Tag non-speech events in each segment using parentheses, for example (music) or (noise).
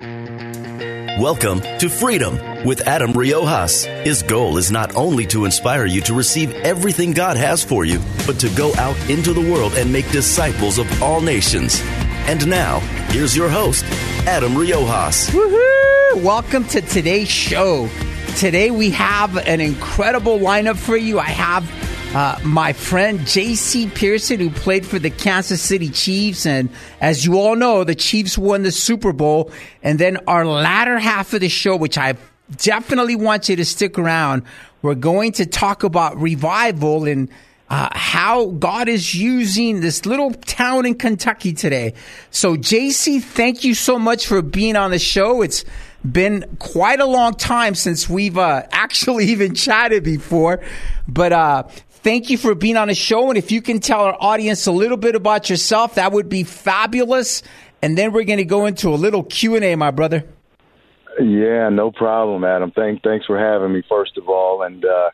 Welcome to Freedom with Adam Riojas. His goal is not only to inspire you to receive everything God has for you, but to go out into the world and make disciples of all nations. And now, here's your host, Adam Riojas. Woohoo! Welcome to today's show. Today we have an incredible lineup for you. I have uh, my friend J.C. Pearson, who played for the Kansas City Chiefs. And as you all know, the Chiefs won the Super Bowl. And then our latter half of the show, which I definitely want you to stick around, we're going to talk about revival and uh, how God is using this little town in Kentucky today. So, JC, thank you so much for being on the show. It's been quite a long time since we've uh, (laughs) actually even chatted before, but uh, thank you for being on the show. And if you can tell our audience a little bit about yourself, that would be fabulous. And then we're going to go into a little Q and A, my brother. Yeah, no problem, Adam. Thank, thanks for having me, first of all, and uh,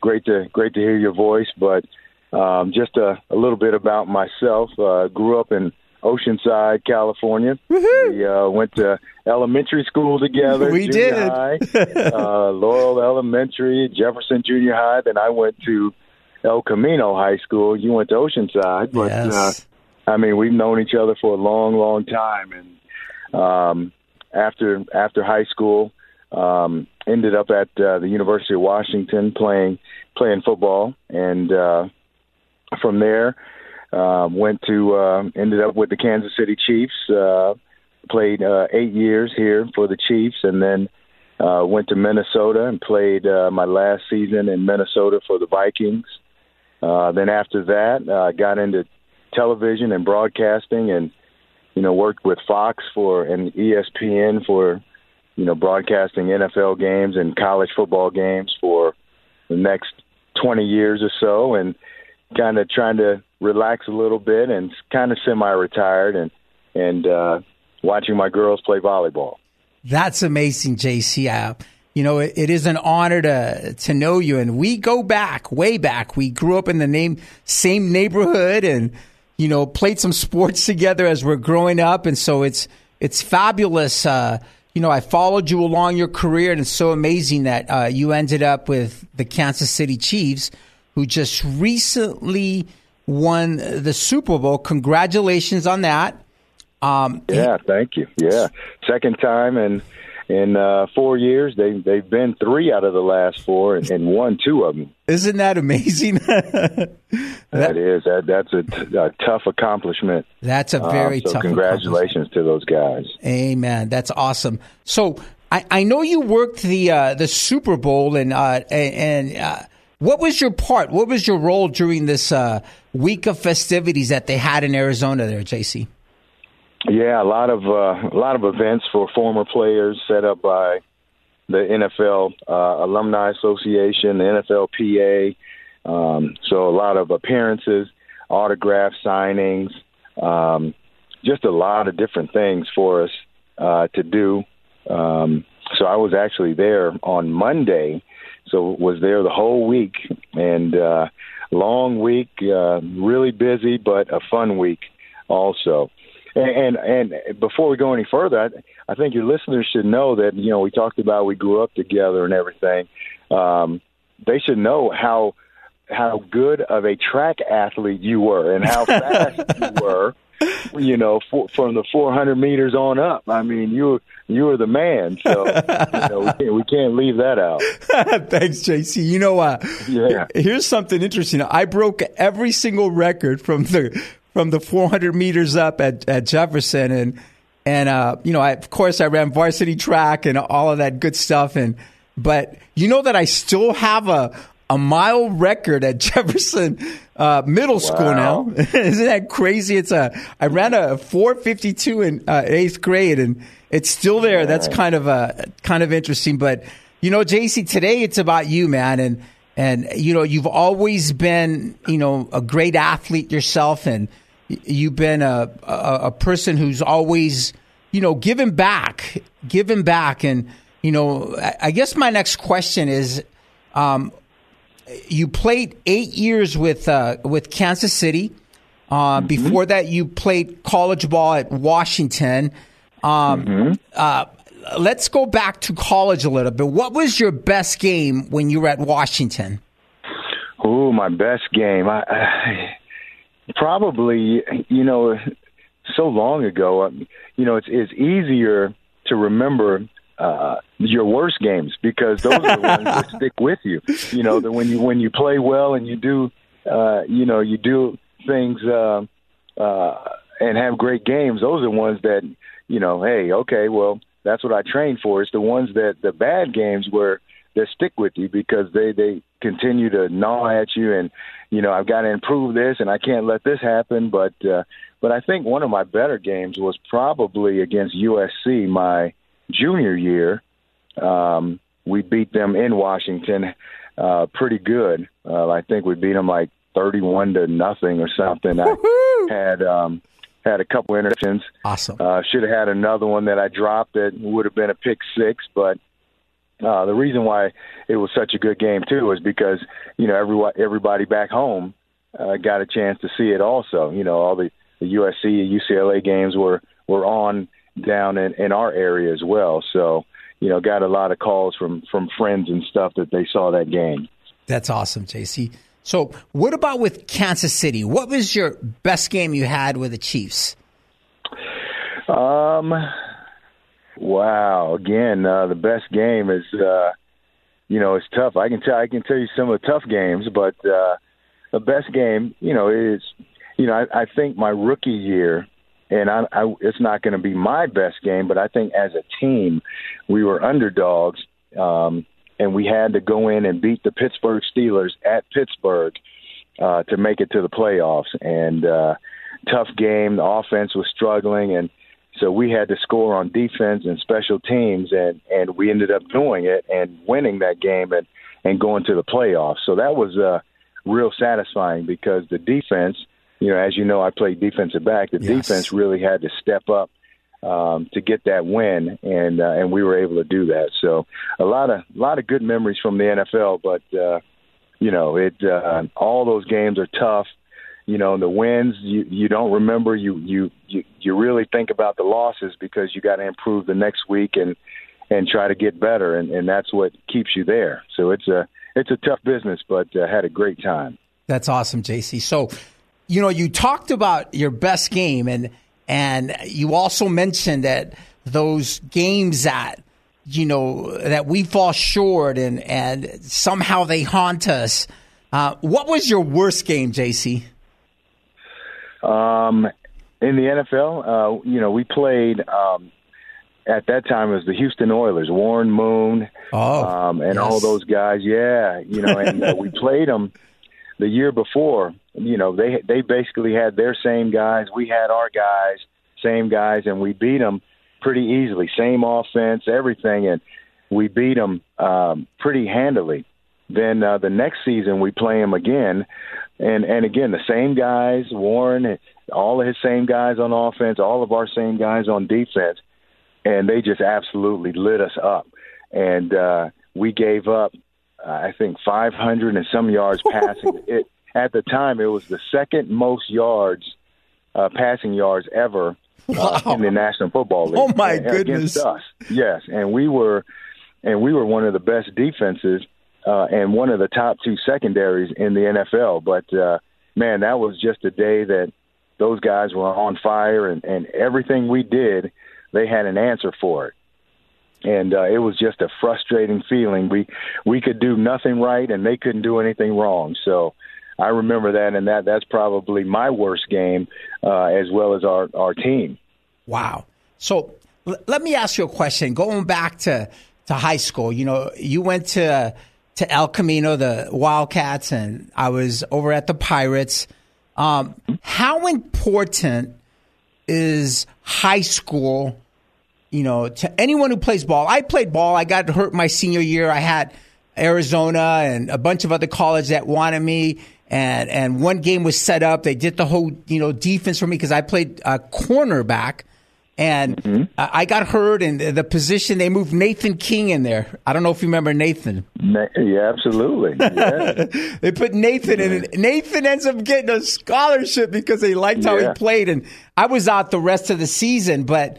great to great to hear your voice. But um, just a, a little bit about myself. Uh, grew up in Oceanside, California. Woo-hoo! We uh, went to elementary school together. (laughs) We did. High, (laughs) uh, Laurel Elementary, Jefferson Junior High. Then I went to El Camino High School. You went to Oceanside, but Yes. uh, I mean, we've known each other for a long, long time. And um, after after high school, um, ended up at uh, the University of Washington playing playing football, and uh, from there uh, went to uh, ended up with the Kansas City Chiefs. Uh, played uh, eight years here for the Chiefs, and then uh, went to Minnesota and played uh, my last season in Minnesota for the Vikings. Uh, then after that, uh, got into television and broadcasting, and you know worked with Fox for and ESPN for you know broadcasting NFL games and college football games for the next 20 years or so, and kind of trying to relax a little bit and kind of semi-retired and and uh, watching my girls play volleyball. That's amazing, JC. You know, it, it is an honor to to know you, and we go back, way back. We grew up in the name same neighborhood, and you know, played some sports together as we're growing up, and so it's it's fabulous. Uh, you know, I followed you along your career, and it's so amazing that uh, you ended up with the Kansas City Chiefs, who just recently won the Super Bowl. Congratulations on that. Um, Yeah, thank you. Yeah, second time in in uh, four years. They they've been three out of the last four and, and won two of them. Isn't that amazing? (laughs) that is that that's a, t- a tough accomplishment. That's a very Uh, so tough. congratulations to those guys. Amen. That's awesome. So I, I know you worked the uh, the Super Bowl and uh, and, and uh, what was your part? What was your role during this uh, week of festivities that they had in Arizona there, JC? Yeah, a lot of uh, a lot of events for former players set up by the NFL uh, Alumni Association, the NFLPA. Um, so a lot of appearances, autograph signings, um, just a lot of different things for us uh, to do. Um, so I was actually there on Monday, so was there the whole week and uh, long week, uh, really busy, but a fun week also. And, and and before we go any further, I, I think your listeners should know that you know we talked about we grew up together and everything. Um, they should know how how good of a track athlete you were and how (laughs) fast you were. You know, for, from the 400 meters on up. I mean, you were you were the man. So you know, we can't, we can't leave that out. (laughs) Thanks, JC. You know, uh, Yeah. here's something interesting. I broke every single record from the from the 400 meters up at, at Jefferson, and and uh, you know, I, of course, I ran varsity track and all of that good stuff. And but you know that I still have a a mile record at (laughs) Jefferson uh, middle school now. (laughs) Isn't that crazy? It's a I ran a 452 in uh, eighth grade, and it's still there. That's kind of uh, kind of interesting. But you know, JC, today it's about you, man, and and you know you've always been you know a great athlete yourself, and you've been a a, a person who's always you know given back, given back, and you know I, guess my next question is. Um, you played eight years with uh, with Kansas City. Uh, mm-hmm. Before that, you played college ball at Washington. Um, mm-hmm. uh, let's go back to college a little bit. What was your best game when you were at Washington? Oh, my best game. I, I, probably, you know, so long ago. Um, you know, it's it's easier to remember uh, your worst games because those are the (laughs) ones that stick with you. You know, that when you when you play well and you do, uh, you know, you do things uh, uh, and have great games. Those are the ones that you know. Hey, okay, well, that's what I trained for. It's the ones that the bad games where that stick with you because they they continue to gnaw at you and you know I've got to improve this and I can't let this happen. But uh, but I think one of my better games was probably against USC. My junior year, um, we beat them in Washington uh, pretty good. Uh, I think we beat them like thirty-one to nothing or something. I had um, had a couple interceptions. Awesome. Uh, should have had another one that I dropped that would have been a pick six, but uh, the reason why it was such a good game too is because you know everyone everybody back home uh, got a chance to see it also. You know all the the USC UCLA games were were on down in, in our area as well. So, you know, got a lot of calls from from friends and stuff that they saw that game. That's awesome, JC. So, what about with Kansas City? What was your best game you had with the Chiefs? Um, wow. Again, uh, the best game is, uh, you know, it's tough. I can tell I can tell you some of the tough games, but uh, the best game, you know, is, you know, I, I think my rookie year and I, I, it's not going to be my best game, but I think as a team, we were underdogs, um, and we had to go in and beat the Pittsburgh Steelers at Pittsburgh uh, to make it to the playoffs. And uh, tough game. The offense was struggling, and so we had to score on defense and special teams, and and we ended up doing it and winning that game and and going to the playoffs. So that was uh, real satisfying because the defense you know, as you know, I played defensive back. The yes. defense really had to step up um, to get that win, and uh, and we were able to do that. So a lot of a lot of good memories from the NFL, but uh, you know, it uh, all those games are tough. You know, the wins you you don't remember. You you you you really think about the losses because you got to improve the next week and and try to get better, and and that's what keeps you there. So it's a it's a tough business, but uh, had a great time. That's awesome, JC. So you know, you talked about your best game, and and you also mentioned that those games that you know that we fall short and and somehow they haunt us. Uh, what was your worst game, JC? Um, in the NFL, uh, you know, we played. Um, at that time, it was the Houston Oilers, Warren Moon, oh, um, and yes. all those guys. Yeah, you know, and uh, we (laughs) played them the year before, you know, they they basically had their same guys. We had our guys, same guys, and we beat them pretty easily. Same offense, everything, and we beat them um, pretty handily. Then uh, the next season we play them again, and and again the same guys, Warren, all of his same guys on offense, all of our same guys on defense, and they just absolutely lit us up. And uh, we gave up uh, I think 500 and some yards passing. (laughs) it at the time it was the second most yards, uh, passing yards ever uh, wow. in the National Football League. Oh my goodness! Against us, yes, and we were, and we were one of the best defenses uh, and one of the top two secondaries in the NFL. But uh, man, that was just a day that those guys were on fire, and, and everything we did, they had an answer for it and uh, it was just a frustrating feeling. We we could do nothing right, and they couldn't do anything wrong. So I remember that, and that that's probably my worst game, uh, as well as our our team. Wow. So l- let me ask you a question. Going back to to high school, you know, you went to to El Camino, the Wildcats, and I was over at the Pirates. Um, how important is high school? You know, to anyone who plays ball. I played ball. I got hurt my senior year. I had Arizona and a bunch of other colleges that wanted me. And, and one game was set up. They did the whole, you know, defense for me because I played a cornerback and mm-hmm. I got hurt in the position. They moved Nathan King in there. I don't know if you remember Nathan. Yeah, absolutely. (laughs) Yeah. they put Nathan yeah. in. Nathan ends up getting a scholarship because they liked how yeah. he played, and I was out the rest of the season. But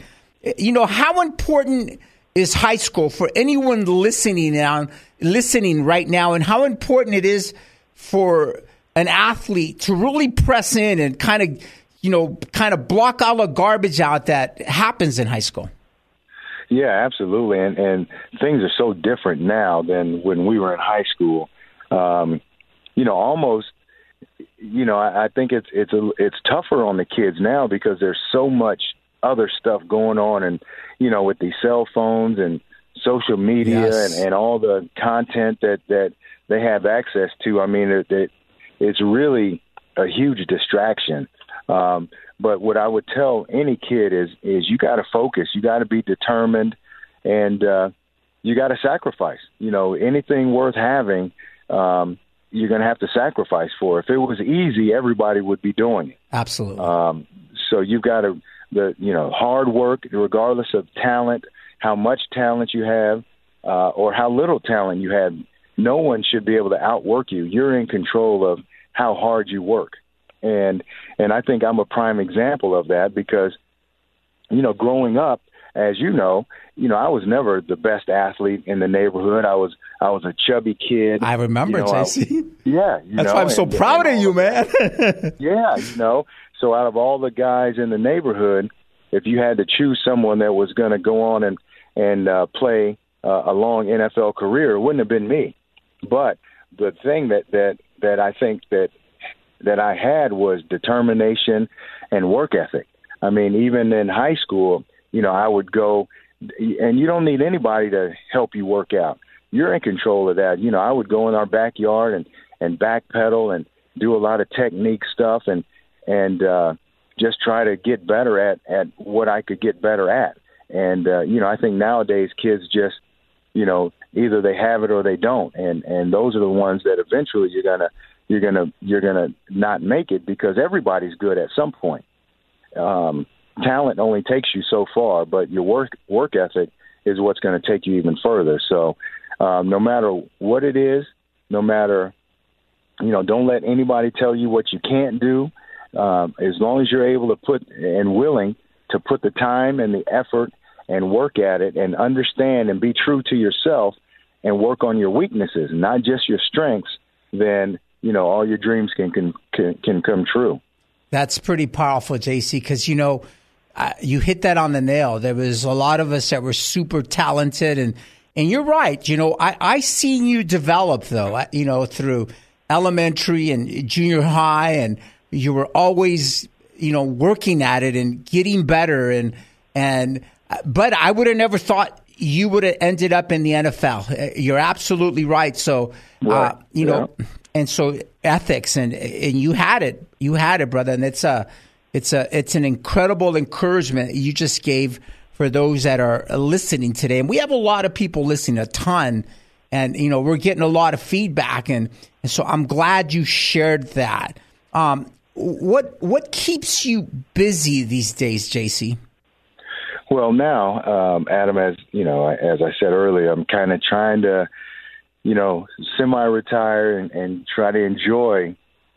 you know how important is high school for anyone listening now, listening right now, and how important it is for an athlete to really press in and kind of you know, kind of block all the garbage out that happens in high school. Yeah, absolutely. And and things are so different now than when we were in high school. Um, you know, almost you know, I, I think it's it's a, it's tougher on the kids now because there's so much other stuff going on and you know, with these cell phones and social media yes. and, and all the content that that they have access to. I mean, it, it it's really a huge distraction. Um, but what I would tell any kid is is you got to focus, you got to be determined, and uh, you got to sacrifice. You know, anything worth having, um, you're going to have to sacrifice for. If it was easy, everybody would be doing it. Absolutely. Um, so you've got to the you know hard work, regardless of talent, how much talent you have, uh, or how little talent you have. No one should be able to outwork you. You're in control of how hard you work and and I think I'm a prime example of that because you know growing up as you know you know I was never the best athlete in the neighborhood. I was I was a chubby kid. I remember you know, JC I, yeah that's know, why I'm so and, proud and of you man. (laughs) Yeah you know. So out of all the guys in the neighborhood if you had to choose someone that was going to go on and and uh, play uh, a long NFL career it wouldn't have been me. But the thing that that that I think that that I had was determination and work ethic. I mean, even in high school, you know, I would go, and you don't need anybody to help you work out. You're in control of that. You know, I would go in our backyard and and backpedal and do a lot of technique stuff and and uh, just try to get better at at what I could get better at. And uh, you know, I think nowadays kids just, you know, either they have it or they don't, and and those are the ones that eventually you're gonna you're gonna you're gonna not make it because everybody's good at some point. Um, talent only takes you so far, but your work work ethic is what's going to take you even further. So, um, no matter what it is, no matter you know, don't let anybody tell you what you can't do. Um, as long as you're able to put and willing to put the time and the effort and work at it and understand and be true to yourself and work on your weaknesses, not just your strengths, then you know all your dreams can can can, can come true. That's pretty powerful, JC, because you know uh, you hit that on the nail. There was a lot of us that were super talented, and and you're right. You know, I I seen you develop though. Uh, you know, through elementary and junior high, and you were always you know working at it and getting better, and and uh, but I would have never thought you would have ended up in the NFL. Uh, you're absolutely right. So, uh, you know, yeah and so ethics and and you had it you had it brother and it's a it's a it's an incredible encouragement you just gave for those that are listening today. And we have a lot of people listening a ton and you know we're getting a lot of feedback and, and so I'm glad you shared that. Um, what what keeps you busy these days JC well now um, Adam as you know as I said earlier I'm kind of trying to you know, semi-retire and, and try to enjoy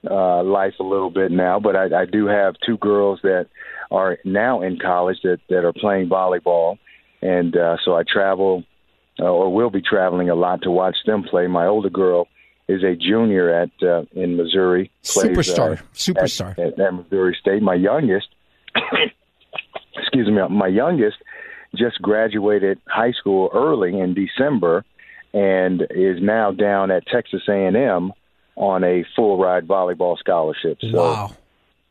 uh, life a little bit now. But I, I do have two girls that are now in college that that are playing volleyball, and uh, so I travel uh, or will be traveling a lot to watch them play. My older girl is a junior at uh, in Missouri. Plays, superstar, uh, superstar at, at, at Missouri State. My youngest, (coughs) excuse me, my youngest just graduated high school early in December and is now down at Texas A&M on a full ride volleyball scholarship. So, wow.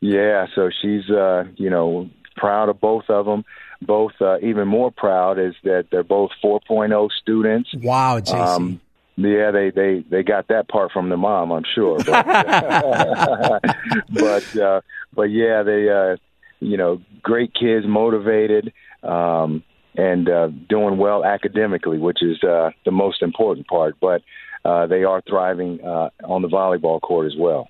Yeah, so she's uh, you know proud of both of them. Both uh, even more proud is that they're both 4.0 students. Wow, JC. Um, yeah, they they they got that part from the mom, I'm sure. But (laughs) but, uh, but yeah, they uh, you know great kids, motivated, um, and uh, doing well academically, which is uh, the most important part. But uh, they are thriving uh, on the volleyball court as well.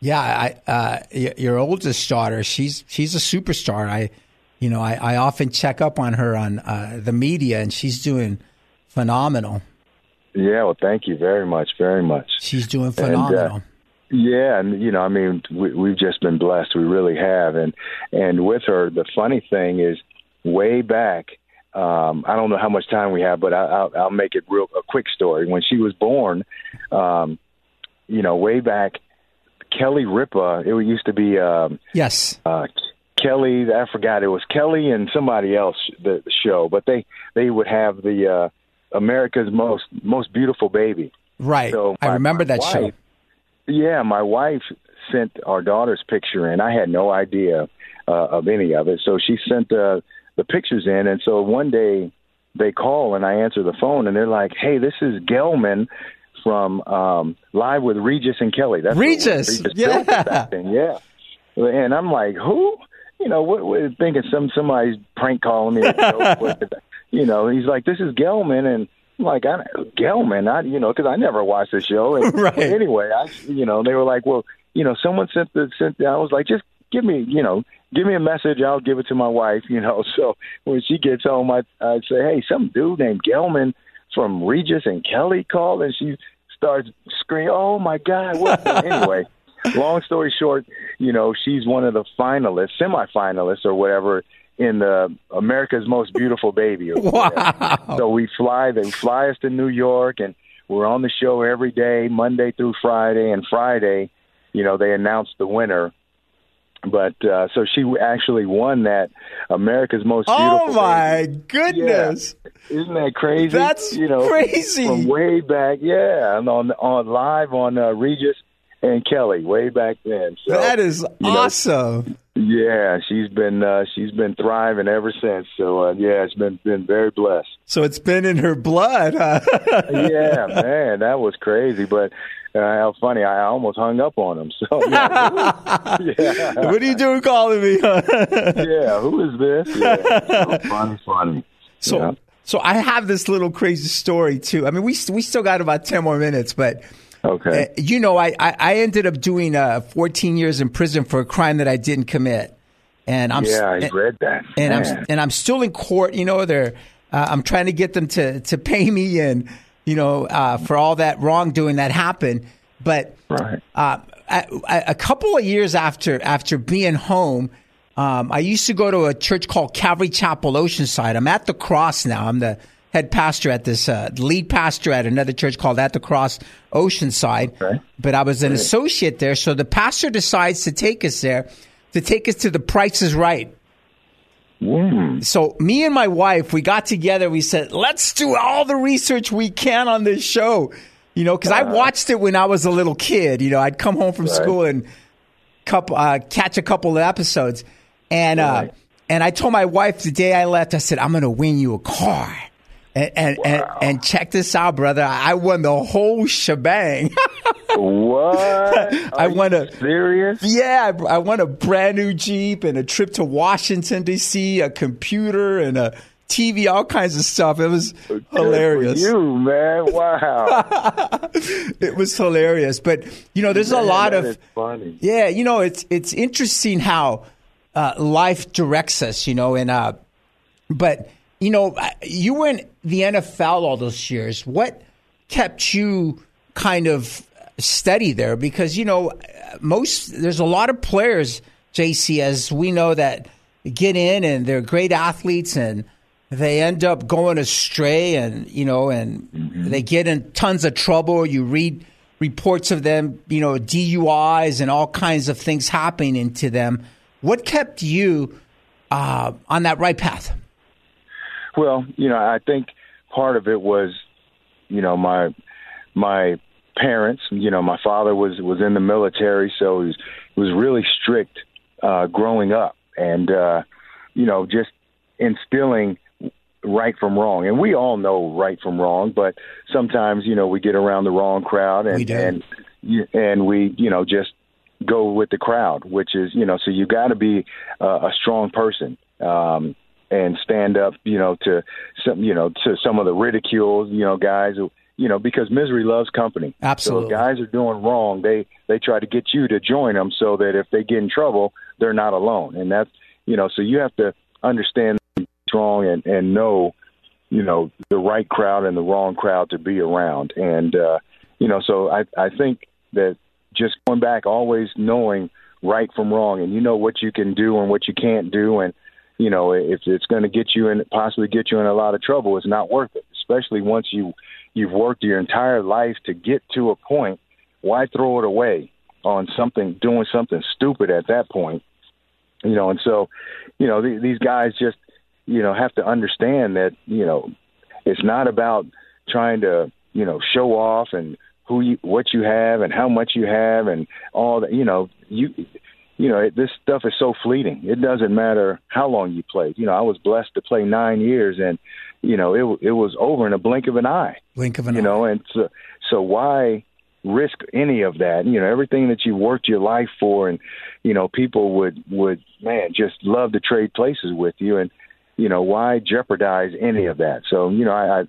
Yeah, I, uh, your oldest daughter, she's she's a superstar. I, you know, I, I often check up on her on uh, the media, and she's doing phenomenal. Yeah, well, thank you very much, very much. She's doing phenomenal. And, uh, yeah, and you know, I mean, we, we've just been blessed. We really have, and and with her, the funny thing is, way back, um, I don't know how much time we have, but I, I'll, I'll make it real a quick story. When she was born, um, you know, way back, Kelly Ripa. It used to be um, yes, uh, Kelly. I forgot it was Kelly and somebody else the, show, but they they would have the uh, America's most most beautiful baby. Right. So I remember that wife, show. Yeah, my wife sent our daughter's picture in. I had no idea uh, of any of it, so she sent the the pictures in, and so one day they call and I answer the phone and they're like, "Hey, this is Gelman from um, Live with Regis and Kelly." That's Regis, Regis yeah, yeah. And I'm like, "Who?" You know, what, what, thinking some somebody's prank calling me. (laughs) you know, he's like, "This is Gelman," and I'm like, I, Gelman, I, you know, because I never watched the show. And (laughs) right. Anyway, I, you know, they were like, well, you know, someone sent the sent. I was like, just give me, you know, give me a message. I'll give it to my wife, you know. (laughs) So when she gets home, I I say, hey, some dude named Gelman from Regis and Kelly called, and she starts screaming, oh my god! What? (laughs) anyway, long story short, you know, she's one of the finalists, semifinalists, or whatever in the America's Most Beautiful Baby. (laughs) wow. So we fly, they fly us to New York, and we're on the show every day, Monday through Friday. And Friday, you know, they announce the winner. But uh, so she actually won that America's Most oh, Beautiful. Oh my baby. goodness! Yeah. Isn't that crazy? That's you know crazy from way back. Yeah, and on on live on uh, Regis and Kelly way back then. So, that is awesome. Know, yeah, she's been uh, she's been thriving ever since. So uh, yeah, it's been been very blessed. So it's been in her blood. Huh? (laughs) yeah, man, that was crazy. But uh, how funny! I almost hung up on him. So yeah, (laughs) yeah. what are you doing calling me? (laughs) yeah, who is this? Yeah, so (laughs) funny, funny. So. Yeah. So I have this little crazy story too. I mean, we we still got about ten more minutes, but Okay. Uh, you know, I, I, I, ended up doing uh, 14 years in prison for a crime that I didn't commit. And I'm yeah, I read that. And I'm and I'm still in court. You know, they're uh, I'm trying to get them to to pay me and you know uh, for all that wrongdoing that happened. But right. Uh, a, a, couple of years after after being home, um, I used to go to a church called Calvary Chapel Oceanside. I'm at the cross now. I'm the head pastor at this uh, lead pastor at another church called At the Cross Oceanside. Okay. But I was an associate there, so the pastor decides to take us there, to take us to the Price is Right. Mm. So me and my wife, we got together. We said, let's do all the research we can on this show. You know, because uh, I uh-huh. watched it when I was a little kid. You know, I'd come home from right. school and couple, uh, catch a couple of episodes, and uh, right. uh, and I told my wife the day I left, I said, I'm going to win you a car. And and, wow. and, and check this out, brother. I won the whole shebang. what? (laughs) I won a serious? Yeah, I, I won a brand new Jeep and a trip to Washington D.C., a computer and a TV, all kinds of stuff. It was Good hilarious. you man, (laughs) wow! it was hilarious, but you know, there's man, a lot of funny. Yeah, you know, it's it's interesting how uh, life directs us. You know, and uh, but you know, you were in the NFL all those years. What kept you kind of steady there? Because, you know, most, there's a lot of players, JC, as we know, that get in and they're great athletes and they end up going astray and, you know, and mm-hmm. they get in tons of trouble. You read reports of them, you know, DUIs and all kinds of things happening to them. What kept you uh, on that right path? Well, you know, I think part of it was, you know, my my parents. You know, my father was was in the military, so he was, he was really strict uh, growing up, and uh, you know, just instilling right from wrong, and we all know right from wrong. But sometimes, you know, we get around the wrong crowd, and We and and we, you know, just go with the crowd, which is, you know, so you got to be uh, a strong person um, and stand up, you know, to some, you know, to some of the ridicule, you know, guys who. You know, because misery loves company. Absolutely. So guys are doing wrong, they they try to get you to join them so that if they get in trouble, they're not alone. And that's you know, so you have to understand strong and and know you know the right crowd and the wrong crowd to be around and uh you know so i i think that just going back always knowing right from wrong and you know what you can do and what you can't do and you know if it's going to get you in possibly get you in a lot of trouble it's not worth it especially once you you've worked your entire life to get to a point why throw it away on something doing something stupid at that point? You know and so you know th- these guys just you know have to understand that you know it's not about trying to you know show off and who you what you have and how much you have and all that you know you you know it, this stuff is so fleeting. It doesn't matter how long you played. You know i was blessed to play 9 years and you know it it was over in a blink of an eye. Blink of an you eye. You know and so so why risk any of that? You know everything that you worked your life for and you know people would would man just love to trade places with you and you know why jeopardize any of that? So you know i, I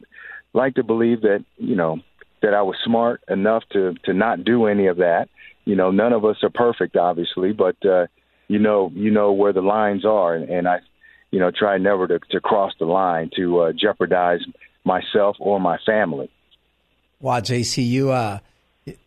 like to believe that you know that i was smart enough to to not do any of that you know none of us are perfect obviously but uh you know you know where the lines are. And, and i you know try never to to cross the line to uh jeopardize myself or my family. Wow, JC, you uh,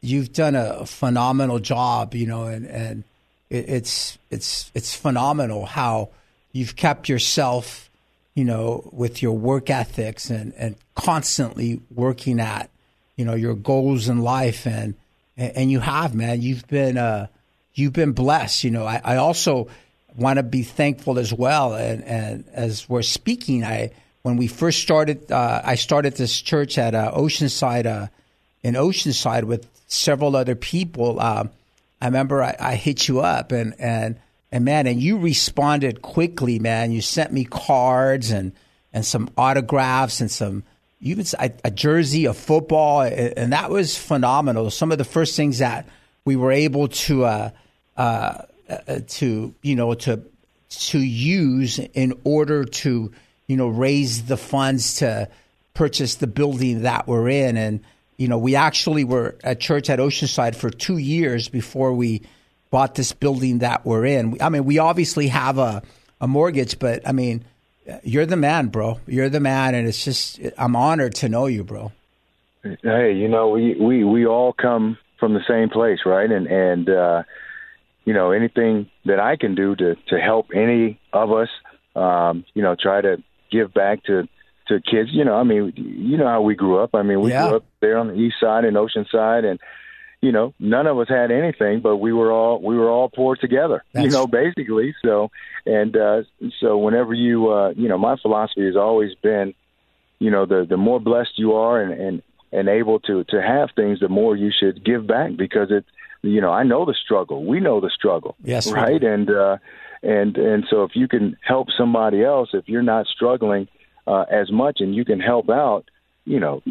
you've done a phenomenal job, you know, and and it, it's it's it's phenomenal how you've kept yourself, you know, with your work ethics and and constantly working at, you know, your goals in life, and and you have, man, you've been uh, you've been blessed. You know, I, I also want to be thankful as well, and and as we're speaking, I when we first started, uh, I started this church at uh, Oceanside, uh, in Oceanside with several other people. Um, I remember I, I hit you up and and and man, and you responded quickly, man. You sent me cards and and some autographs and some even a, a jersey, a football, and, that was phenomenal. Some of the first things that we were able to uh, uh, uh, to you know to to use in order to you know raise the funds to purchase the building that we're in and you know we actually were at church at oceanside for two years before we bought this building that we're in i mean we obviously have a, a mortgage but i mean you're the man bro. You're the man and it's just i'm honored to know you bro. Hey you know we we we all come from the same place right? And and uh you know anything that i can do to to help any of us um you know try to give back to to kids you know i mean you know how we grew up. I mean we Yeah. grew up there on the east side and oceanside and you know none of us had anything but we were all we were all poor together (laughs) you know basically. So and uh so whenever you uh you know my philosophy has always been you know the the more blessed you are and and and able to to have things the more you should give back because it you know I know the struggle. We know the struggle. Yes, right? and uh and and so if you can help somebody else if you're not struggling uh as much and you can help out you know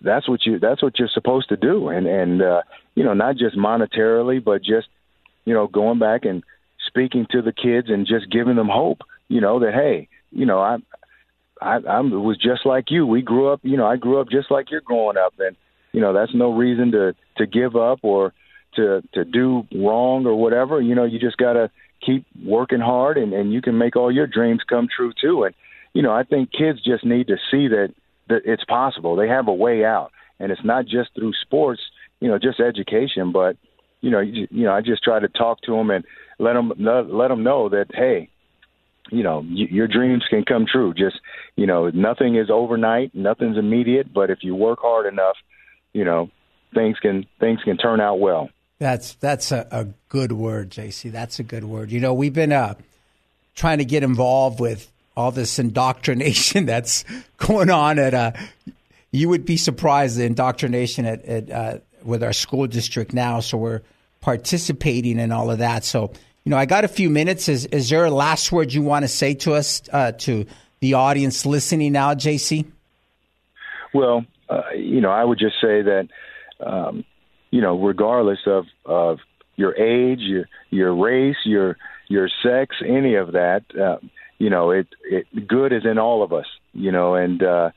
that's what you that's what you're supposed to do and and uh you know not just monetarily but just you know going back and speaking to the kids and just giving them hope you know that hey you know I I, I was just like you. We grew up, you know, I grew up just like you're growing up, and you know, that's no reason to to give up or to to do wrong or whatever. You know, you just got to keep working hard, and and you can make all your dreams come true too. And you know, I think kids just need to see that that it's possible. They have a way out, and it's not just through sports. You know, just education, but you know, you, you know, I just try to talk to them and let them let, let them know that hey, you know y- your dreams can come true just you know nothing is overnight nothing's immediate but if you work hard enough you know things can things can turn out well That's that's a, a good word, JC. That's a good word. You know, we've been uh, trying to get involved with all this indoctrination (laughs) that's going on at. Uh, you would be surprised the indoctrination at, at uh, with our school district now. So we're participating in all of that. So you know, I got a few minutes. Is is there a last word you want to say to us uh, to the audience listening now, JC? Well, uh, you know, I would just say that, um, you know, regardless of, of your age, your your race, your your sex, any of that, uh, you know, it, it good is in all of us, you know, and uh,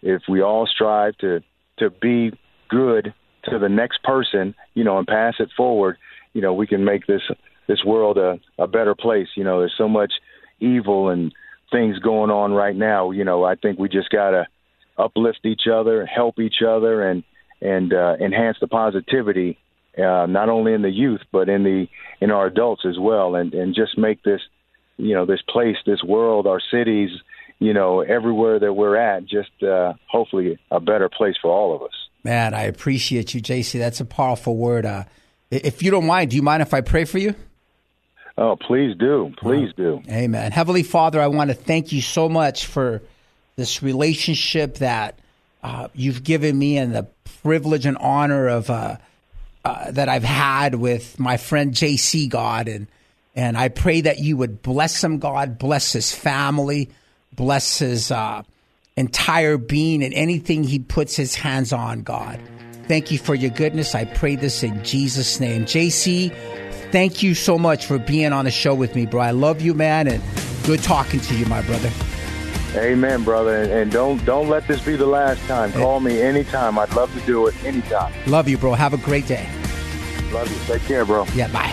if we all strive to to be good to the next person, you know, and pass it forward, you know, we can make this this world a, a better place. You know, there's so much evil and things going on right now. You know, I think we just gotta uplift each other, help each other, and and uh, enhance the positivity, uh, not only in the youth but in the in our adults as well, and and just make this, you know, this place, this world, our cities, you know, everywhere that we're at, just uh, hopefully a better place for all of us. Man, I appreciate you, JC. That's a powerful word. Uh, if you don't mind, do you mind if I pray for you? Oh, please do. Please do. Amen. Heavenly Father, I want to thank you so much for this relationship that uh, you've given me and the privilege and honor of uh, uh, that I've had with my friend JC God and and I pray that you would bless him, God, bless his family, bless his uh, entire being and anything he puts his hands on, God. Thank you for your goodness. I pray this in Jesus' name. JC, thank you so much for being on the show with me, bro. I love you, man, and good talking to you, my brother. Amen, brother. And, and don't don't let this be the last time. Call me anytime. I'd love to do it anytime. Love you, bro. Have a great day. Love you. Take care, bro. Yeah, bye.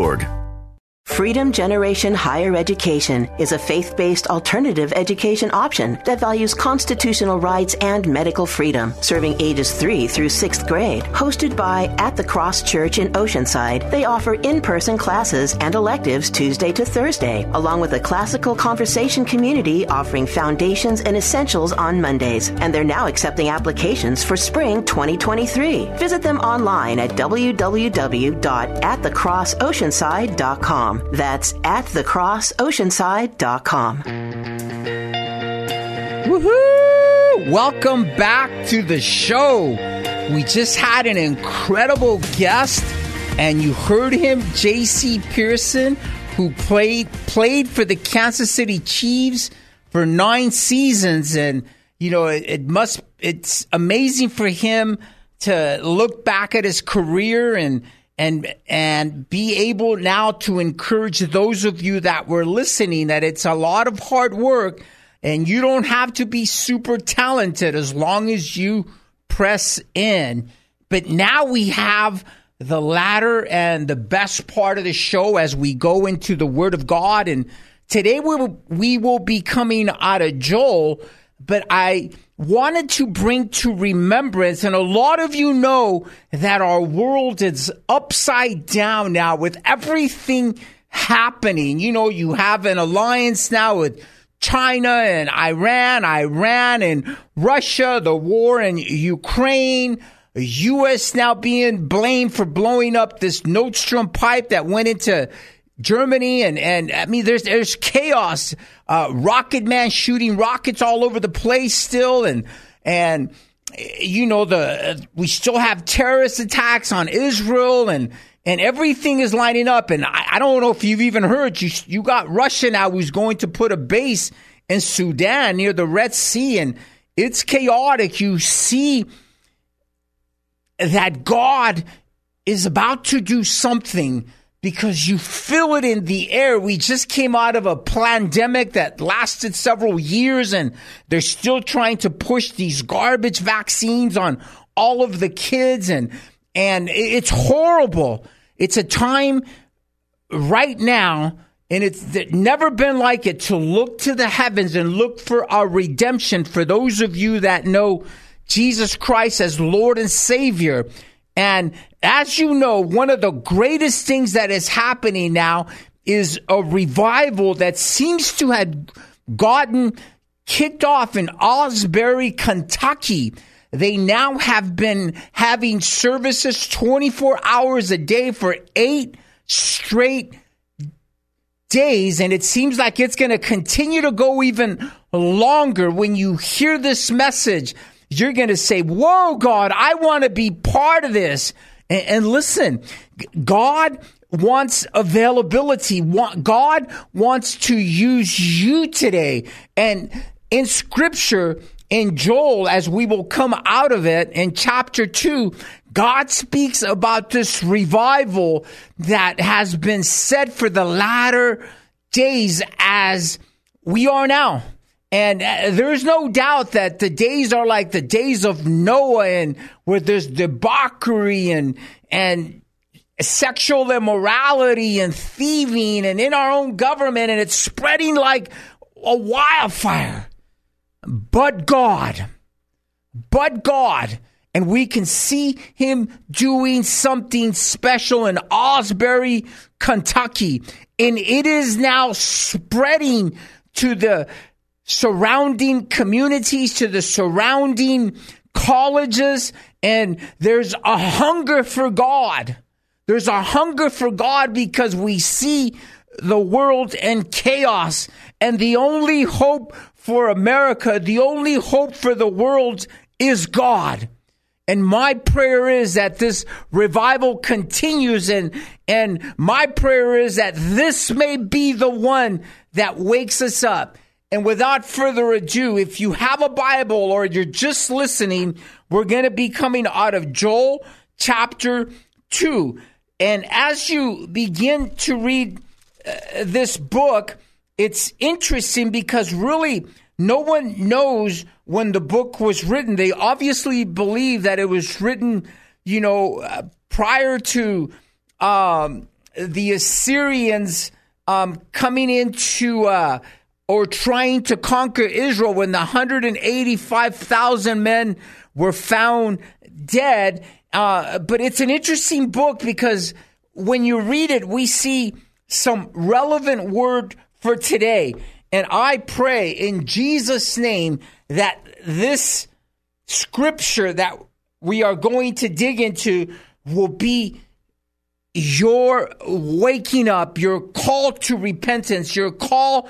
org. Freedom Generation Higher Education is a faith based alternative education option that values constitutional rights and medical freedom, serving ages 3 through 6th grade. Hosted by At the Cross Church in Oceanside, they offer in person classes and electives Tuesday to Thursday, along with a classical conversation community offering foundations and essentials on Mondays. And they're now accepting applications for spring 2023. Visit them online at www.atthecrossoceanside.com. That's at thecrossoceanside.com. Woohoo! Welcome back to the show. We just had an incredible guest, and you heard him, J.C. Pearson, who played played for the Kansas City Chiefs for nine seasons, and you know it, it must it's amazing for him to look back at his career and and and be able now to encourage those of you that were listening that it's a lot of hard work and you don't have to be super talented as long as you press in. But now we have the latter and the best part of the show as we go into the word of god. And today we will, we will be coming out of joel but i wanted to bring to remembrance, and a lot of you know that our world is upside down now with everything happening. You know, you have an alliance now with China and Iran, Iran and Russia, the war in Ukraine, U.S. now being blamed for blowing up this Nord Stream pipe that went into Germany and and I mean there's there's chaos. Uh, Rocket Man shooting rockets all over the place still, and and you know the we still have terrorist attacks on Israel and and everything is lining up. And I, I don't know if you've even heard you you got Russia now who's going to put a base in Sudan near the Red Sea, and it's chaotic. You see that God is about to do something because you feel it in the air. We just came out of a pandemic that lasted several years and they're still trying to push these garbage vaccines on all of the kids and and it's horrible. It's a time right now and it's never been like it to look to the heavens and look for our redemption for those of you that know Jesus Christ as Lord and Savior. And as you know, one of the greatest things that is happening now is a revival that seems to have gotten kicked off in Asbury, Kentucky. They now have been having services 24 hours a day for eight straight days, and it seems like it's going to continue to go even longer. When you hear this message, you're going to say, Whoa, God, I want to be part of this. And, and listen, God wants availability. God wants to use you today. And in scripture, in Joel, as we will come out of it in chapter two, God speaks about this revival that has been set for the latter days as we are now. And uh, there's no doubt that the days are like the days of Noah and where there's debauchery and, and sexual immorality and thieving and in our own government and it's spreading like a wildfire. But God, but God, and we can see him doing something special in Asbury, Kentucky. And it is now spreading to the surrounding communities, to the surrounding colleges, and there's a hunger for God. There's a hunger for God because we see the world in chaos, and the only hope for America, the only hope for the world is God. And my prayer is that this revival continues and, and my prayer is that this may be the one that wakes us up. And without further ado, if you have a Bible or you're just listening, we're going to be coming out of Joel chapter 2. And as you begin to read uh, this book, it's interesting because really no one knows when the book was written. They obviously believe that it was written, you know, uh, prior to um, the Assyrians um, coming into. Uh, or trying to conquer Israel when the 185,000 men were found dead. Uh, but it's an interesting book because when you read it, we see some relevant word for today. And I pray in Jesus' name that this scripture that we are going to dig into will be your waking up, your call to repentance, your call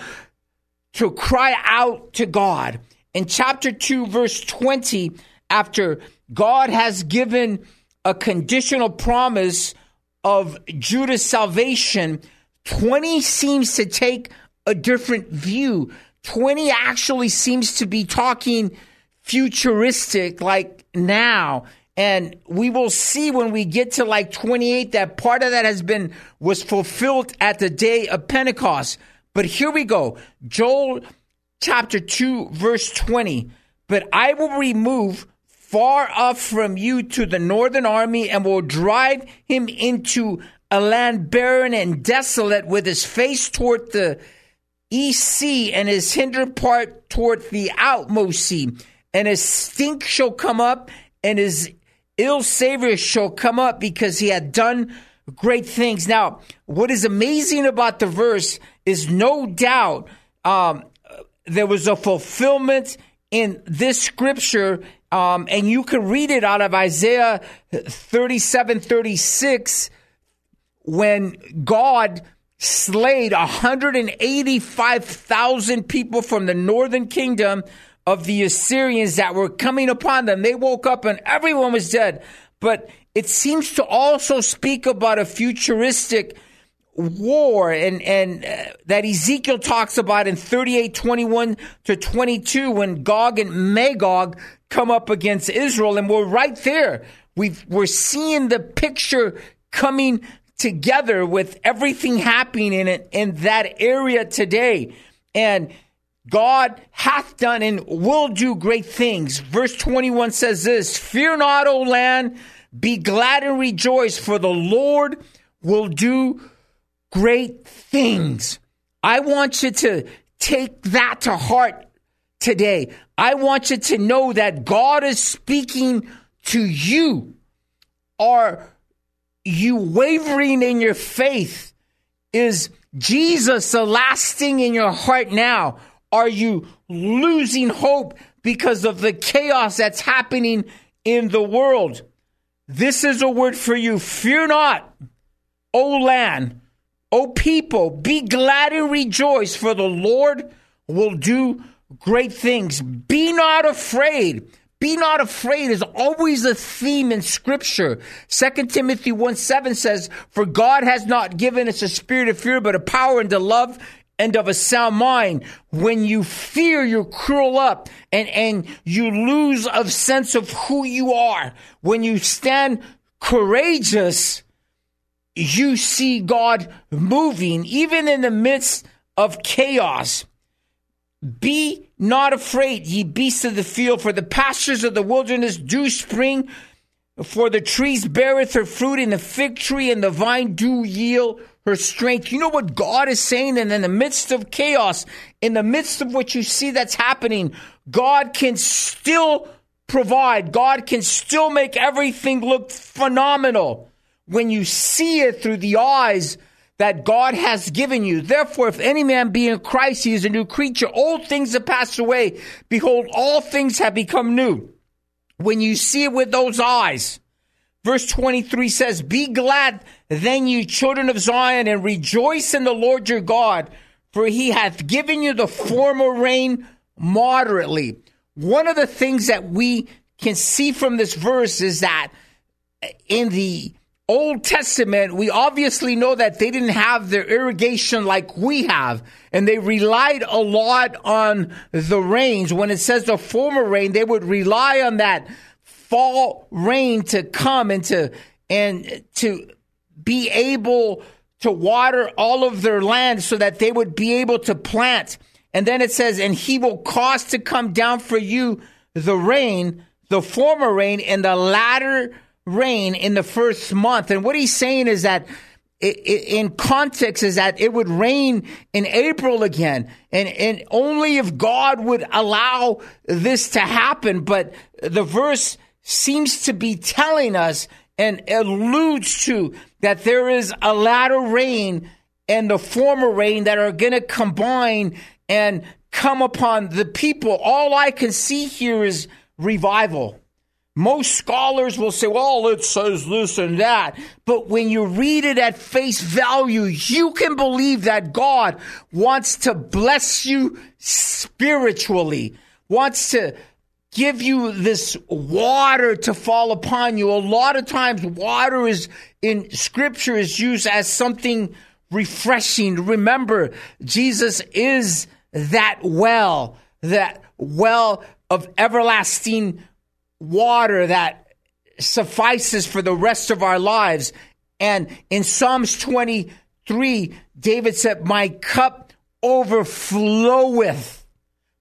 to cry out to God. In chapter 2, verse 20, after God has given a conditional promise of Judah's salvation, 20 seems to take a different view. 20 actually seems to be talking futuristic, like now. And we will see when we get to like 28 that part of that has been, was fulfilled at the day of Pentecost. But here we go. Joel chapter 2, verse 20. But I will remove far off from you to the northern army and will drive him into a land barren and desolate with his face toward the east sea and his hinder part toward the outmost sea. And his stink shall come up and his ill savor shall come up because he had done great things. Now, what is amazing about the verse is no doubt um, there was a fulfillment in this scripture, um, and you can read it out of Isaiah 37 36 when God slayed 185,000 people from the northern kingdom of the Assyrians that were coming upon them. They woke up and everyone was dead. But it seems to also speak about a futuristic war and and uh, that Ezekiel talks about in 38:21 to 22 when Gog and Magog come up against Israel. And we're right there. We we're seeing the picture coming together with everything happening in it in that area today. And God hath done and will do great things. Verse 21 says this Fear not, O land, be glad and rejoice, for the Lord will do great things. I want you to take that to heart today. I want you to know that God is speaking to you. Are you wavering in your faith? Is Jesus a lasting in your heart now? Are you losing hope because of the chaos that's happening in the world? This is a word for you. Fear not, O land, O people, be glad and rejoice, for the Lord will do great things. Be not afraid. Be not afraid is always a theme in scripture. 2 Timothy 1 7 says, For God has not given us a spirit of fear, but a power and to love and of a sound mind. When you fear, you curl up and, and you lose a sense of who you are. When you stand courageous, you see God moving, even in the midst of chaos. Be not afraid, ye beasts of the field, for the pastures of the wilderness do spring. For the trees beareth her fruit, and the fig tree and the vine do yield her strength. You know what God is saying? And in the midst of chaos, in the midst of what you see that's happening, God can still provide. God can still make everything look phenomenal when you see it through the eyes that God has given you. Therefore, if any man be in Christ, he is a new creature. Old things have passed away. Behold, all things have become new. When you see it with those eyes, verse 23 says, Be glad then, you children of Zion, and rejoice in the Lord your God, for he hath given you the former rain moderately. One of the things that we can see from this verse is that in the Old Testament, we obviously know that they didn't have their irrigation like we have, and they relied a lot on the rains. When it says the former rain, they would rely on that fall rain to come and to and to be able to water all of their land so that they would be able to plant. And then it says, and he will cause to come down for you the rain, the former rain, and the latter rain in the first month. And what he's saying is that in context is that it would rain in April again. And, and only if God would allow this to happen. But the verse seems to be telling us and alludes to that there is a latter rain and the former rain that are going to combine and come upon the people. All I can see here is revival. Most scholars will say, well, it says this and that. But when you read it at face value, you can believe that God wants to bless you spiritually, wants to give you this water to fall upon you. A lot of times, water is in scripture is used as something refreshing. Remember, Jesus is that well, that well of everlasting water that suffices for the rest of our lives. And in Psalms 23, David said, My cup overfloweth.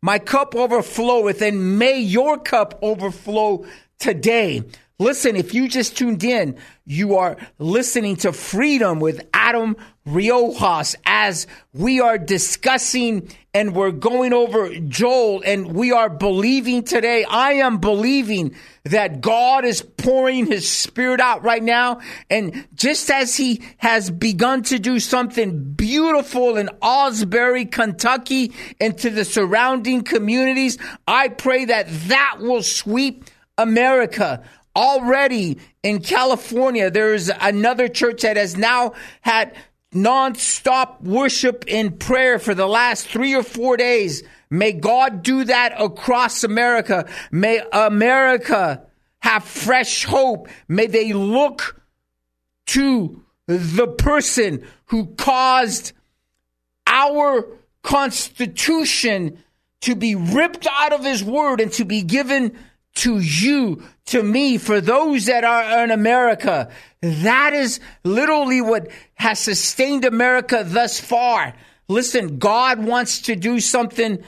My cup overfloweth, and may your cup overflow today. Listen, if you just tuned in, you are listening to Freedom with Adam Riojas as we are discussing and we're going over Joel and we are believing today. I am believing that God is pouring his spirit out right now. And just as he has begun to do something beautiful in Asbury, Kentucky and to the surrounding communities, I pray that that will sweep America. Already in California, there's another church that has now had nonstop worship and prayer for the last three or four days. May God do that across America. May America have fresh hope. May they look to the person who caused our Constitution to be ripped out of his word and to be given to you, to me, for those that are in America. That is literally what has sustained America thus far. Listen, God wants to do something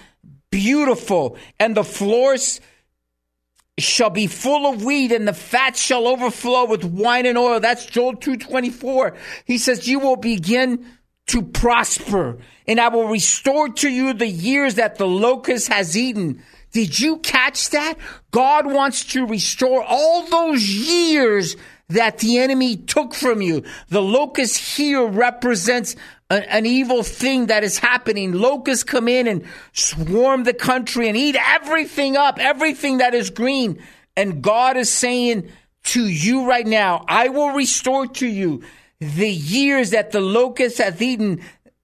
beautiful, and the floors shall be full of wheat and the fat shall overflow with wine and oil. That's Joel 224. He says, you will begin to prosper, and I will restore to you the years that the locust has eaten. Did you catch that? God wants to restore all those years that the enemy took from you. The locust here represents a, an evil thing that is happening. Locusts come in and swarm the country and eat everything up, everything that is green. And God is saying to you right now, I will restore to you the years that the locust hath eaten,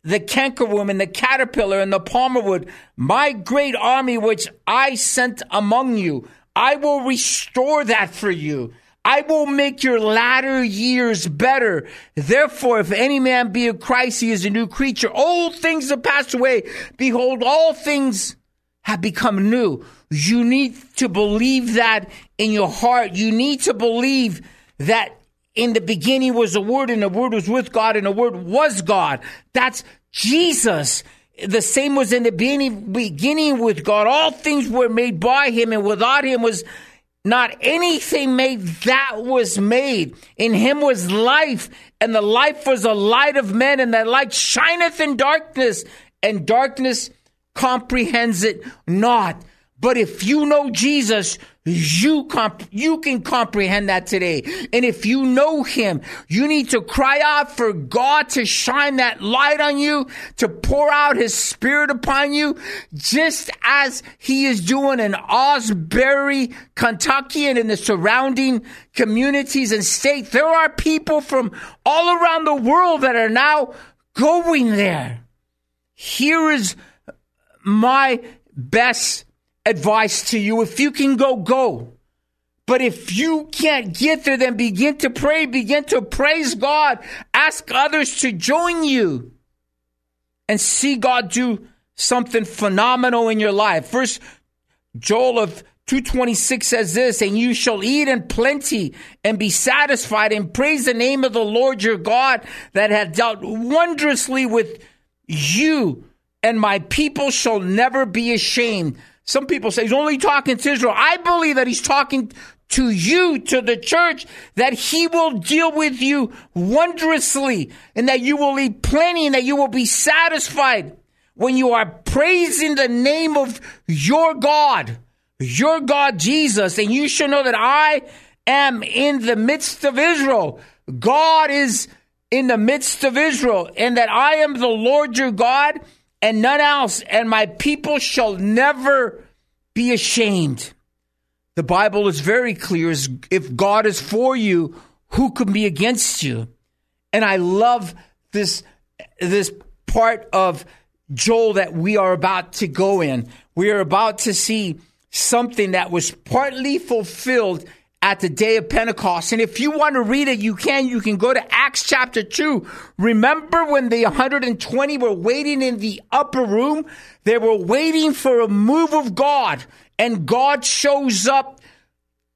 the cankerworm and the caterpillar and the palmerworm, my great army which I sent among you. I will restore that for you. I will make your latter years better. Therefore, if any man be of Christ, he is a new creature. Old things have passed away. Behold, all things have become new. You need to believe that in your heart. You need to believe that in the beginning was the Word, and the Word was with God, and the Word was God. That's Jesus. The same was in the beginning, with God. All things were made by Him, and without Him was not anything made that was made. In him was life, and the life was a light of men, and that light shineth in darkness, and darkness comprehends it not. But if you know Jesus, you comp- you can comprehend that today. And if you know him, you need to cry out for God to shine that light on you, to pour out his spirit upon you, just as he is doing in Asbury, Kentucky and in the surrounding communities and states. There are people from all around the world that are now going there. Here is my best advice to you. If you can go, go. But if you can't get there, then begin to pray, begin to praise God, ask others to join you and see God do something phenomenal in your life. First Joel of 226 says this, and you shall eat in plenty and be satisfied and praise the name of the Lord your God that hath dealt wondrously with you and my people shall never be ashamed. Some people say he's only talking to Israel. I believe that he's talking to you, to the church, that he will deal with you wondrously and that you will eat plenty and that you will be satisfied when you are praising the name of your God, your God Jesus. And you should know that I am in the midst of Israel. God is in the midst of Israel and that I am the Lord your God and none else, and my people shall never be ashamed. The Bible is very clear if God is for you, who can be against you? And I love this this part of Joel that we are about to go in. We are about to see something that was partly fulfilled at the day of Pentecost. And if you want to read it, you can. You can go to Acts chapter 2. Remember when the 120 were waiting in the upper room? They were waiting for a move of God. And God shows up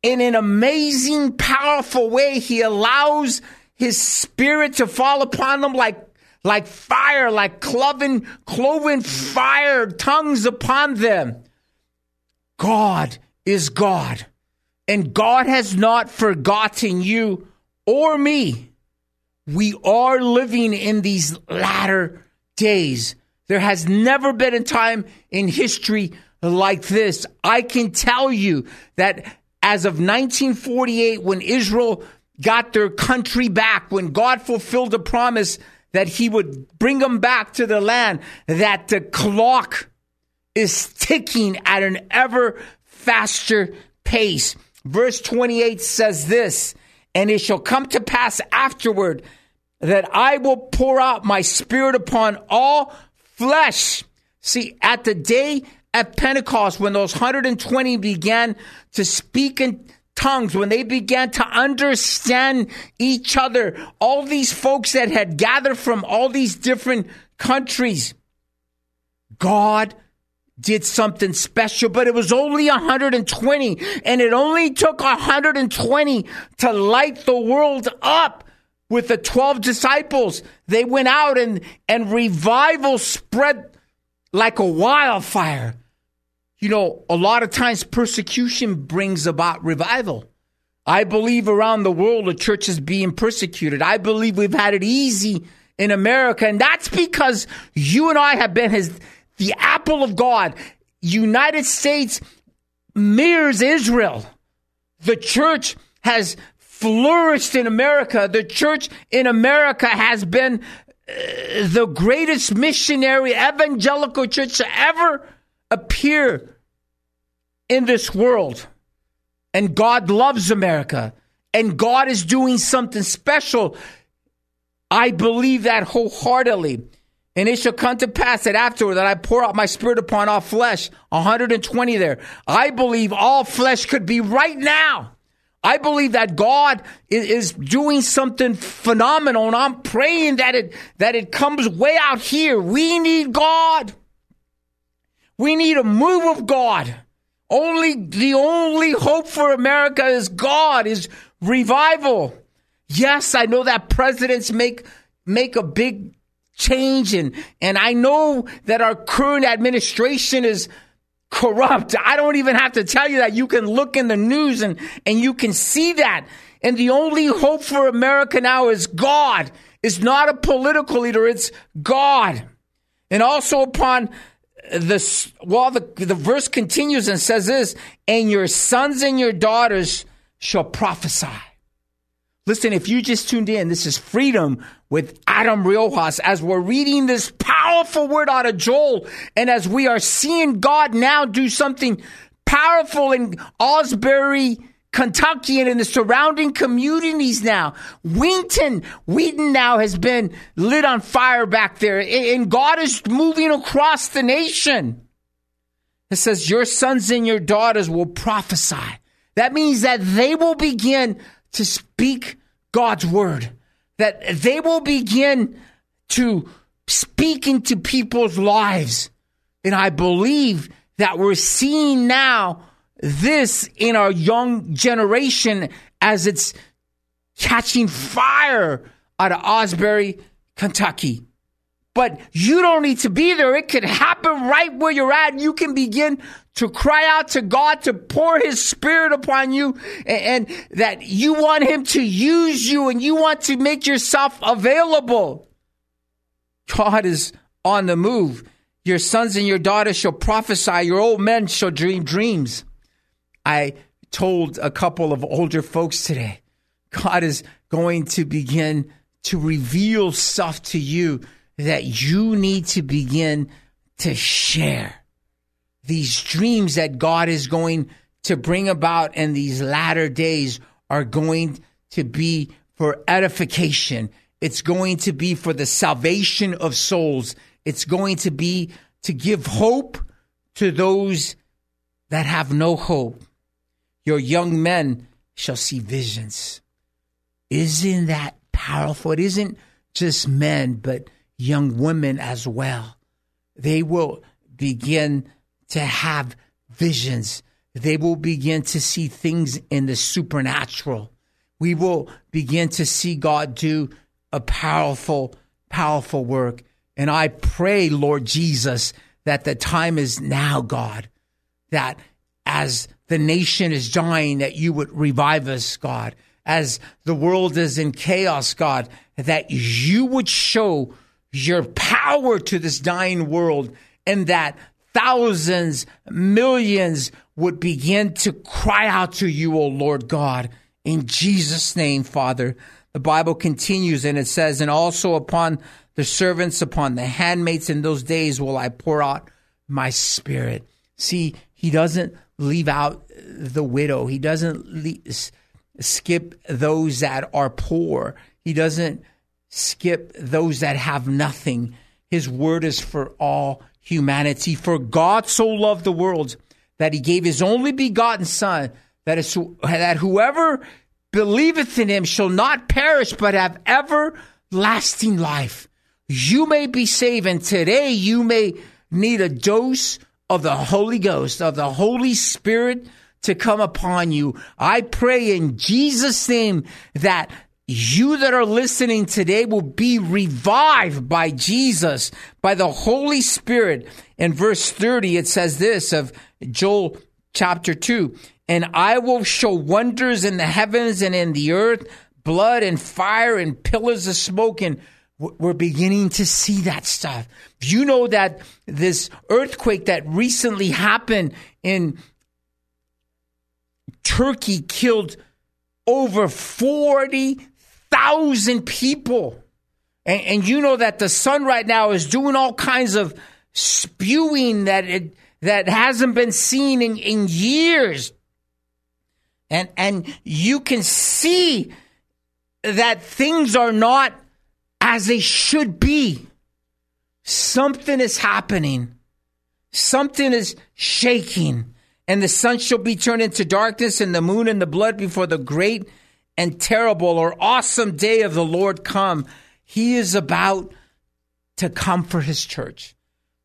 in an amazing, powerful way. He allows his spirit to fall upon them like like fire, like cloven, cloven fire, tongues upon them. God is God. And God has not forgotten you or me. We are living in these latter days. There has never been a time in history like this. I can tell you that as of 1948, when Israel got their country back, when God fulfilled the promise that he would bring them back to the land, that the clock is ticking at an ever faster pace. Verse 28 says this, and it shall come to pass afterward that I will pour out my spirit upon all flesh. See, at the day at Pentecost, when those 120 began to speak in tongues, when they began to understand each other, all these folks that had gathered from all these different countries, God did something special, but it was only 120 and it only took 120 to light the world up with the 12 disciples. They went out and, and revival spread like a wildfire. You know, a lot of times persecution brings about revival. I believe around the world the church is being persecuted. I believe we've had it easy in America. And that's because you and I have been his, the apple of God. United States mirrors Israel. The church has flourished in America. The church in America has been uh, the greatest missionary evangelical church to ever appear in this world. And God loves America. And God is doing something special. I believe that wholeheartedly. And it shall come to pass that afterward that I pour out my spirit upon all flesh, 120 there. I believe all flesh could be right now. I believe that God is, doing something phenomenal, and I'm praying that it that it comes way out here. We need God. We need a move of God. Only the only hope for America is God, is revival. Yes, I know that presidents make make a big change and and I know that our current administration is corrupt. I don't even have to tell you that. You can look in the news and and you can see that. And the only hope for America now is God. It's not a political leader, it's God. And also upon this well the the verse continues and says this, and your sons and your daughters shall prophesy. Listen, if you just tuned in, this is Freedom with Adam Riojas as we're reading this powerful word out of Joel and as we are seeing God now do something powerful in Asbury, Kentucky and in the surrounding communities now. Wheaton, Wheaton now has been lit on fire back there and God is moving across the nation. It says, your sons and your daughters will prophesy. That means that they will begin to speak God's word, that they will begin to speak into people's lives. And I believe that we're seeing now this in our young generation as it's catching fire out of Asbury, Kentucky. But you don't need to be there. It can happen right where you're at. You can begin to cry out to God to pour his spirit upon you and, and, that you want him to use you and you want to make yourself available. God is on the move. Your sons and your daughters shall prophesy. Your old men shall dream dreams. I told a couple of older folks today, God is going to begin to reveal stuff to you that you need to begin to share. These dreams that God is going to bring about in these latter days are going to be for edification. It's going to be for the salvation of souls. It's going to be to give hope to those that have no hope. Your young men shall see visions. Isn't that powerful? It isn't just men, but young women as well. They will begin to have visions. They will begin to see things in the supernatural. We will begin to see God do a powerful, powerful work. And I pray, Lord Jesus, that the time is now, God, that as the nation is dying, that you would revive us, God. As the world is in chaos, God, that you would show your power to this dying world and that thousands, millions would begin to cry out to you, O Lord God. In Jesus' name, Father. The Bible continues and it says, and also upon the servants, upon the handmaids in those days will I pour out my spirit. See, he doesn't leave out the widow. He doesn't skip those that are poor. He doesn't skip those that have nothing. His word is for all humanity. For God so loved the world that he gave his only begotten Son, that, is, that whoever believeth in him shall not perish, but have everlasting life. You may be saved, and today you may need a dose of the Holy Ghost, of the Holy Spirit to come upon you. I pray in Jesus' name that you that are listening today will be revived by Jesus, by the Holy Spirit. In verse 30, it says this of Joel chapter 2 And I will show wonders in the heavens and in the earth, blood and fire and pillars of smoke. And we're beginning to see that stuff. You know that this earthquake that recently happened in Turkey killed over 40,000 people. And, and, you know that the sun right now is doing all kinds of spewing that it, that hasn't been seen in, in years. And, and you can see that things are not as they should be. Something is happening. Something is shaking. And the sun shall be turned into darkness and the moon and the blood before the great and terrible or awesome day of the Lord come. He is about to come for his church.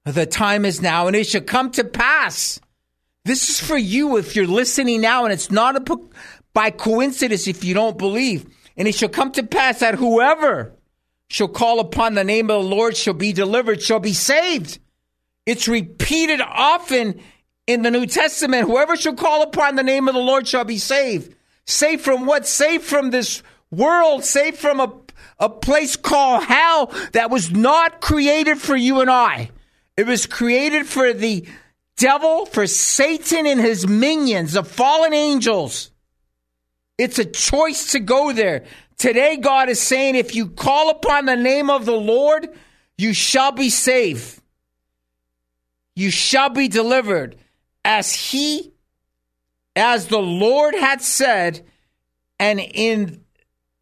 The time is now, and it shall come to pass. This is for you if you're listening now, and it's not a, by coincidence if you don't believe. And it shall come to pass that whoever shall call upon the name of the Lord shall be delivered, shall be saved. It's repeated often in the New Testament. Whoever shall call upon the name of the Lord shall be saved. Saved from what? Safe from this world, safe from a, a place called hell that was not created for you and I. It was created for the devil, for Satan and his minions, the fallen angels. It's a choice to go there. Today, God is saying, if you call upon the name of the Lord, you shall be saved. You shall be delivered. As he, as the Lord had said, and in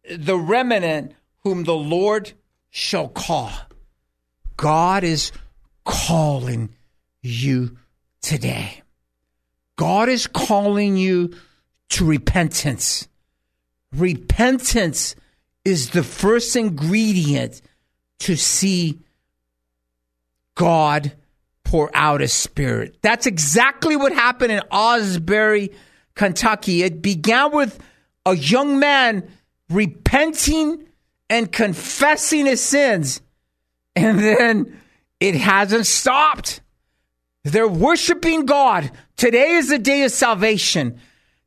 the remnant whom the Lord shall call. God is calling you today. God is calling you to repentance. Repentance is the first ingredient to see God pour out a spirit. That's exactly what happened in Asbury, Kentucky. It began with a young man repenting and confessing his sins, and then it hasn't stopped. They're worshiping God. Today is the day of salvation.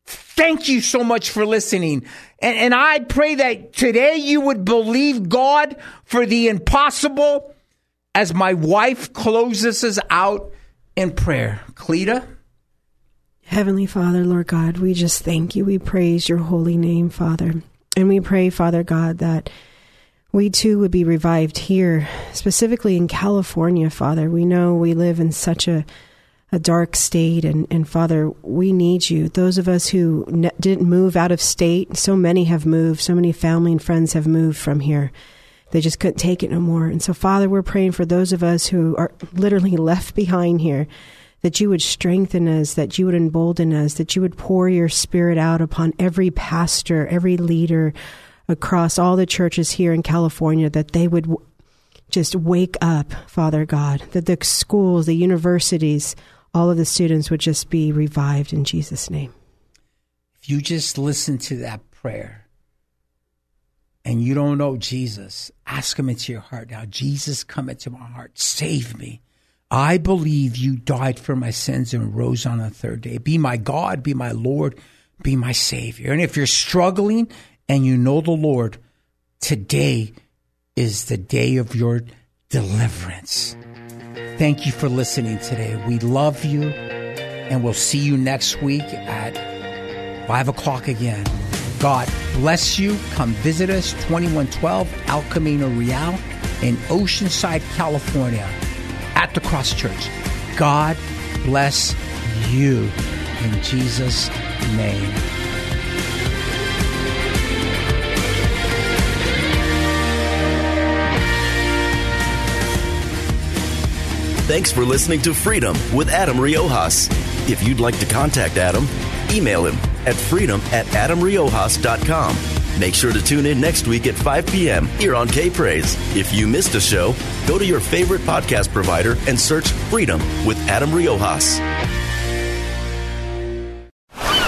Thank you so much for listening. And, and I pray that today you would believe God for the impossible as my wife closes us out in prayer. Cleta? Heavenly Father, Lord God, we just thank you. We praise your holy name, Father. And we pray, Father God, that we too would be revived here, specifically in California, Father. We know we live in such a a dark state. And, and Father, we need you. Those of us who ne- didn't move out of state, so many have moved, so many family and friends have moved from here. They just couldn't take it no more. And so, Father, we're praying for those of us who are literally (laughs) left behind here that you would strengthen us, that you would embolden us, that you would pour your spirit out upon every pastor, every leader across all the churches here in California, that they would just wake up, Father God, that the schools, the universities, all of the students would just be revived in Jesus' name. If you just listen to that prayer and you don't know Jesus, ask him into your heart now. Jesus, come into my heart. Save me. I believe you died for my sins and rose on the third day. Be my God, be my Lord, be my Savior. And if you're struggling and you know the Lord, today is the day of your deliverance. Thank you for listening today. We love you, and we'll see you next week at 5 o'clock again. God bless you. Come visit us, 2112 El Camino Real in Oceanside, California, at the Cross Church. God bless you in Jesus' name. Thanks for listening to Freedom with Adam Riojas. If you'd like to contact Adam, email him at freedom at adamriojas.com. Make sure to tune in next week at 5 p.m. here on K Praise. If you missed a show, go to your favorite podcast provider and search Freedom with Adam Riojas.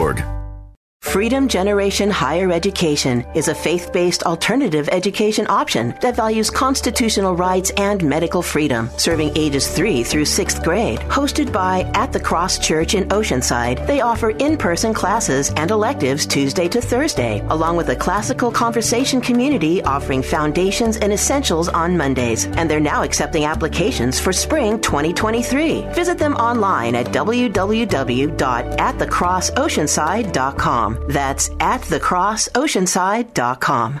org. Freedom Generation Higher Education is a faith based alternative education option that values constitutional rights and medical freedom, serving ages 3 through 6th grade. Hosted by At the Cross Church in Oceanside, they offer in person classes and electives Tuesday to Thursday, along with a classical conversation community offering foundations and essentials on Mondays. And they're now accepting applications for spring 2023. Visit them online at www.atthecrossoceanside.com. That's at thecrossoceanside.com.